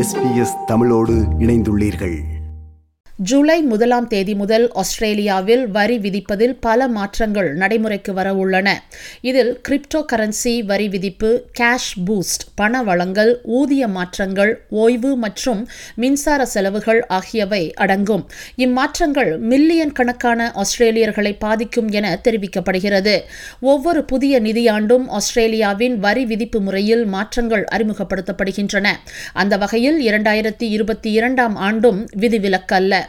SBS தமிழோடு இணைந்துள்ளீர்கள். ஜூலை முதலாம் தேதி முதல் ஆஸ்திரேலியாவில் வரி விதிப்பதில் பல மாற்றங்கள் நடைமுறைக்கு வர உள்ளன. இதில் கிரிப்டோ கரன்சி வரி விதிப்பு கேஷ் பூஸ்ட் பண வழங்கல் ஊதிய மாற்றங்கள் ஓய்வு மற்றும் மின்சார செலவுகள் ஆகியவை அடங்கும். இம்மாற்றங்கள் மில்லியன் கணக்கான ஆஸ்திரேலியர்களை பாதிக்கும் என தெரிவிக்கப்படுகிறது. ஒவ்வொரு புதிய நிதியாண்டும் ஆஸ்திரேலியாவின் வரி விதிப்பு முறையில் மாற்றங்கள் அறிமுகப்படுத்தப்படுகின்றன. அந்த வகையில் இரண்டாயிரத்தி இருபத்தி இரண்டாம் ஆண்டும் விதிவிலக்கல்ல.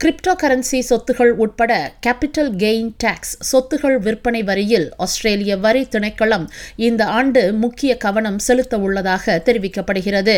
கிரிப்டோ கரன்சி சொத்துகள் உட்பட கேபிட்டல் கெயின் டாக்ஸ் சொத்துகள் விற்பனை வரியில் ஆஸ்திரேலிய வரி திணைக்களம் இந்த ஆண்டு முக்கிய கவனம் செலுத்த உள்ளதாக தெரிவிக்கப்படுகிறது.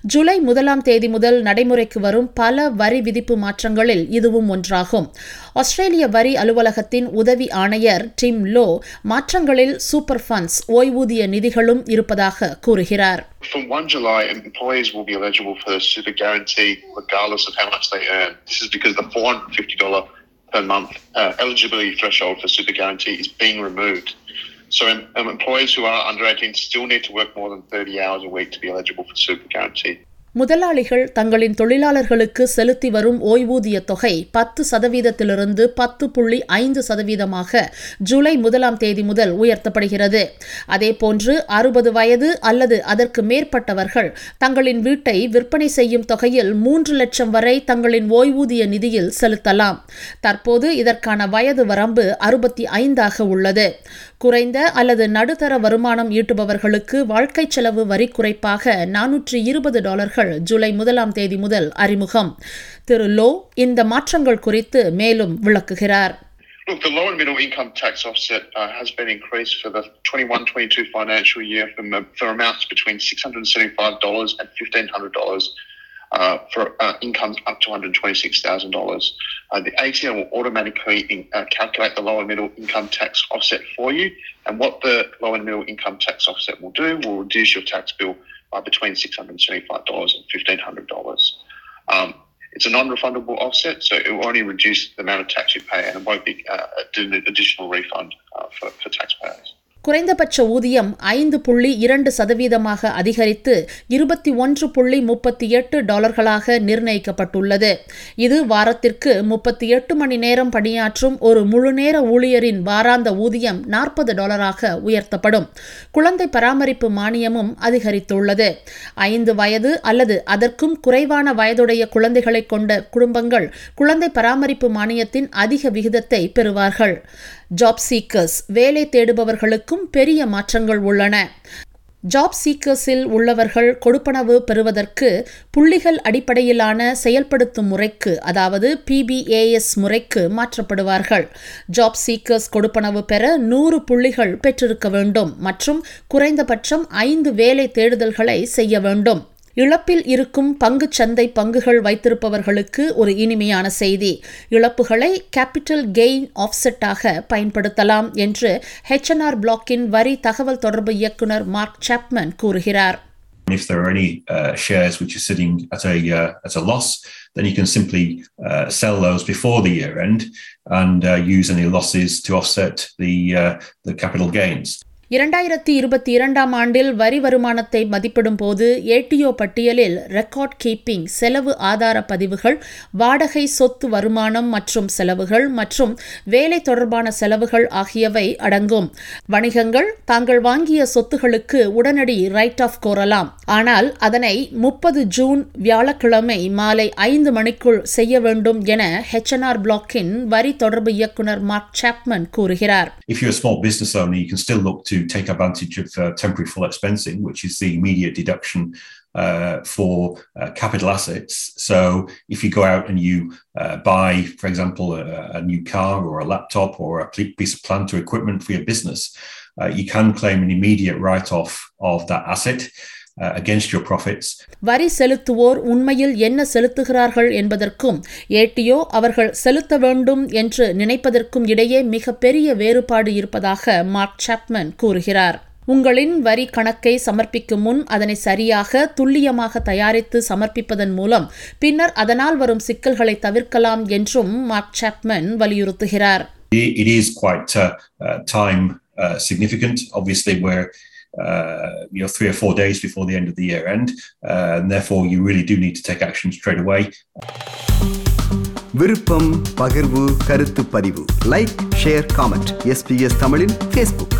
ஜூலை முதலாம் தேதி முதல் நடைமுறைக்கு வரும் பல வரி விதிப்பு மாற்றங்களில் இதுவும் ஒன்றாகும். ஆஸ்திரேலிய வரி அலுவலகத்தின் உதவி ஆணையர் டிம் லோ மாற்றங்களில் சூப்பர் ஃபண்ட்ஸ் ஓய்வூதிய நிதிகளும் இருப்பதாக கூறுகிறார். From 1 July, employees will be eligible for the super guarantee regardless of how much they earn. This is because the $450 per month uh, eligibility threshold for super guarantee is being removed. So um, who are under 18 still need to work more than 30 hours a week to be eligible for super guarantee. முதலாளிகள் தங்களின் தொழிலாளர்களுக்கு செலுத்தி வரும் ஓய்வூதிய தொகை பத்து சதவீதத்திலிருந்து பத்து புள்ளி ஐந்து சதவீதமாக ஜூலை முதலாம் தேதி முதல் உயர்த்தப்படுகிறது. அதேபோன்று அறுபது வயது அல்லது அதற்கு மேற்பட்டவர்கள் தங்களின் வீட்டை விற்பனை செய்யும் தொகையில் மூன்று லட்சம் வரை தங்களின் ஓய்வூதிய நிதியில் செலுத்தலாம். தற்போது இதற்கான வயது வரம்பு அறுபத்தி ஐந்தாக உள்ளது. குறைந்த அல்லது நடுத்தர வருமானம் ஈட்டுபவர்களுக்கு வாழ்க்கை செலவு வரி குறைப்பாக நானூற்றி இருபது டாலர்கள் ஜூலை முதலாம் தேதி முதல் அறிமுகம் திரு லோ இந்த மாற்றங்கள் குறித்து மேலும் விளக்குகிறார் Look, the low and middle income tax offset uh, has been increased for the 21-22 financial year from, uh, for amounts between $675 and $1,500 uh, for uh, incomes up to $126,000. Uh, the ATO will automatically in, uh, calculate the low and middle income tax offset for you. And what the low and middle income tax offset will do will reduce your tax bill between $675 and $1,500. Um, it's a non-refundable offset, so it will only reduce the amount of tax you pay and it won't be uh, an additional refund uh, for, for taxpayers. குறைந்தபட்ச ஊதியம் ஐந்து புள்ளி இரண்டு சதவீதமாக அதிகரித்து இருபத்தி ஒன்று புள்ளி முப்பத்தி எட்டு டாலர்களாக நிர்ணயிக்கப்பட்டுள்ளது. இது வாரத்திற்கு முப்பத்தி எட்டு மணி நேரம் பணியாற்றும் ஒரு முழுநேர ஊழியரின் வாராந்த ஊதியம் நாற்பது டாலராக உயர்த்தப்படும். குழந்தை பராமரிப்பு மானியமும் அதிகரித்துள்ளது. ஐந்து வயது அல்லது அதற்கும் குறைவான வயதுடைய குழந்தைகளை கொண்ட குடும்பங்கள் குழந்தை பராமரிப்பு மானியத்தின் அதிக விகிதத்தை பெறுவார்கள். ஜாப் சீக்கர்ஸ் வேலை தேடுபவர்களுக்கும் பெரிய மாற்றங்கள் உள்ளன. ஜாப் சீக்கர்ஸில் உள்ளவர்கள் கொடுப்பனவு பெறுவதற்கு புள்ளிகள் அடிப்படையிலான செயல்படுத்தும் முறைக்கு அதாவது பிபிஏஎஸ் முறைக்கு மாற்றப்படுவார்கள். ஜாப் சீக்கர்ஸ் கொடுப்பனவு பெற நூறு புள்ளிகள் பெற்றிருக்க வேண்டும் மற்றும் குறைந்தபட்சம் ஐந்து வேலை தேடுதல்களை செய்ய வேண்டும். இழப்பில் இருக்கும் பங்கு சந்தை பங்குகள் வைத்திருப்பவர்களுக்கு ஒரு இனிமையான செய்தி இழப்புகளை கேபிட்டல் கெயின் ஆஃப்செட்டாக பயன்படுத்தலாம் என்று ஹெச்என்ஆர் பிளாக்கின் வரி தகவல் தொடர்பு இயக்குநர் மார்க் சாப்மன் கூறுகிறார் If there are any uh, shares which are sitting at a uh, at a loss, then you can simply uh, sell those before the year end and use any losses to offset the the capital gains. இரண்டாயிரத்தி இருபத்தி இரண்டாம் ஆண்டில் வரி வருமானத்தை மதிப்பிடும் போது ADO பட்டியலில் record keeping செலவு ஆதார பதிவுகள் வாடகை சொத்து வருமானம் மற்றும் செலவுகள் மற்றும் வேலை தொடர்பான செலவுகள் ஆகியவை அடங்கும். வணிகங்கள் தாங்கள் வாங்கிய சொத்துகளுக்கு உடனடி ரைட் ஆஃப் கோரலாம். ஆனால் அதனை முப்பது ஜூன் வியாழக்கிழமை மாலை ஐந்து மணிக்குள் செய்ய வேண்டும் என ஹெச்என்ஆர் பிளாக்கின் வரி தொடர்பு இயக்குநர் மார்க் சாப்மன் கூறுகிறார். If you're a small business owner, you can still look to take advantage of uh, temporary full expensing, which is the immediate deduction uh, for uh, capital assets. So if you go out and you buy, for example, a, a, new car or a laptop or a piece of plant or equipment for your business, you can claim an immediate write-off of that asset. Uh, against your profits. வரி செலுத்துவோர் உண்மையில் என்ன செலுத்துகிறார்கள் என்பதற்கும் ADO அவர்கள் செலுத்த வேண்டும் என்று நினைப்பதற்கும் இடையே மிகப்பெரிய வேறுபாடு இருப்பதாக மார்க் சாப்மன் கூறுகிறார் உங்களின் வரி கணக்கை சமர்ப்பிக்கும் முன் அதனை சரியாக துல்லியமாக தயாரித்து சமர்ப்பிப்பதன் மூலம் பின்னர் அதனால் வரும் சிக்கல்களை தவிர்க்கலாம் என்றும் மார்க் சாப்மன் வலியுறுத்துகிறார் It is quite uh, uh, time significant. Obviously, we're uh, you know, three or four days before the end of the year end. Uh, and therefore, you really do need to take action straight away. விருப்பம் பகிர்வு கருத்து பதிவு like share comment SBS தமிழின் Facebook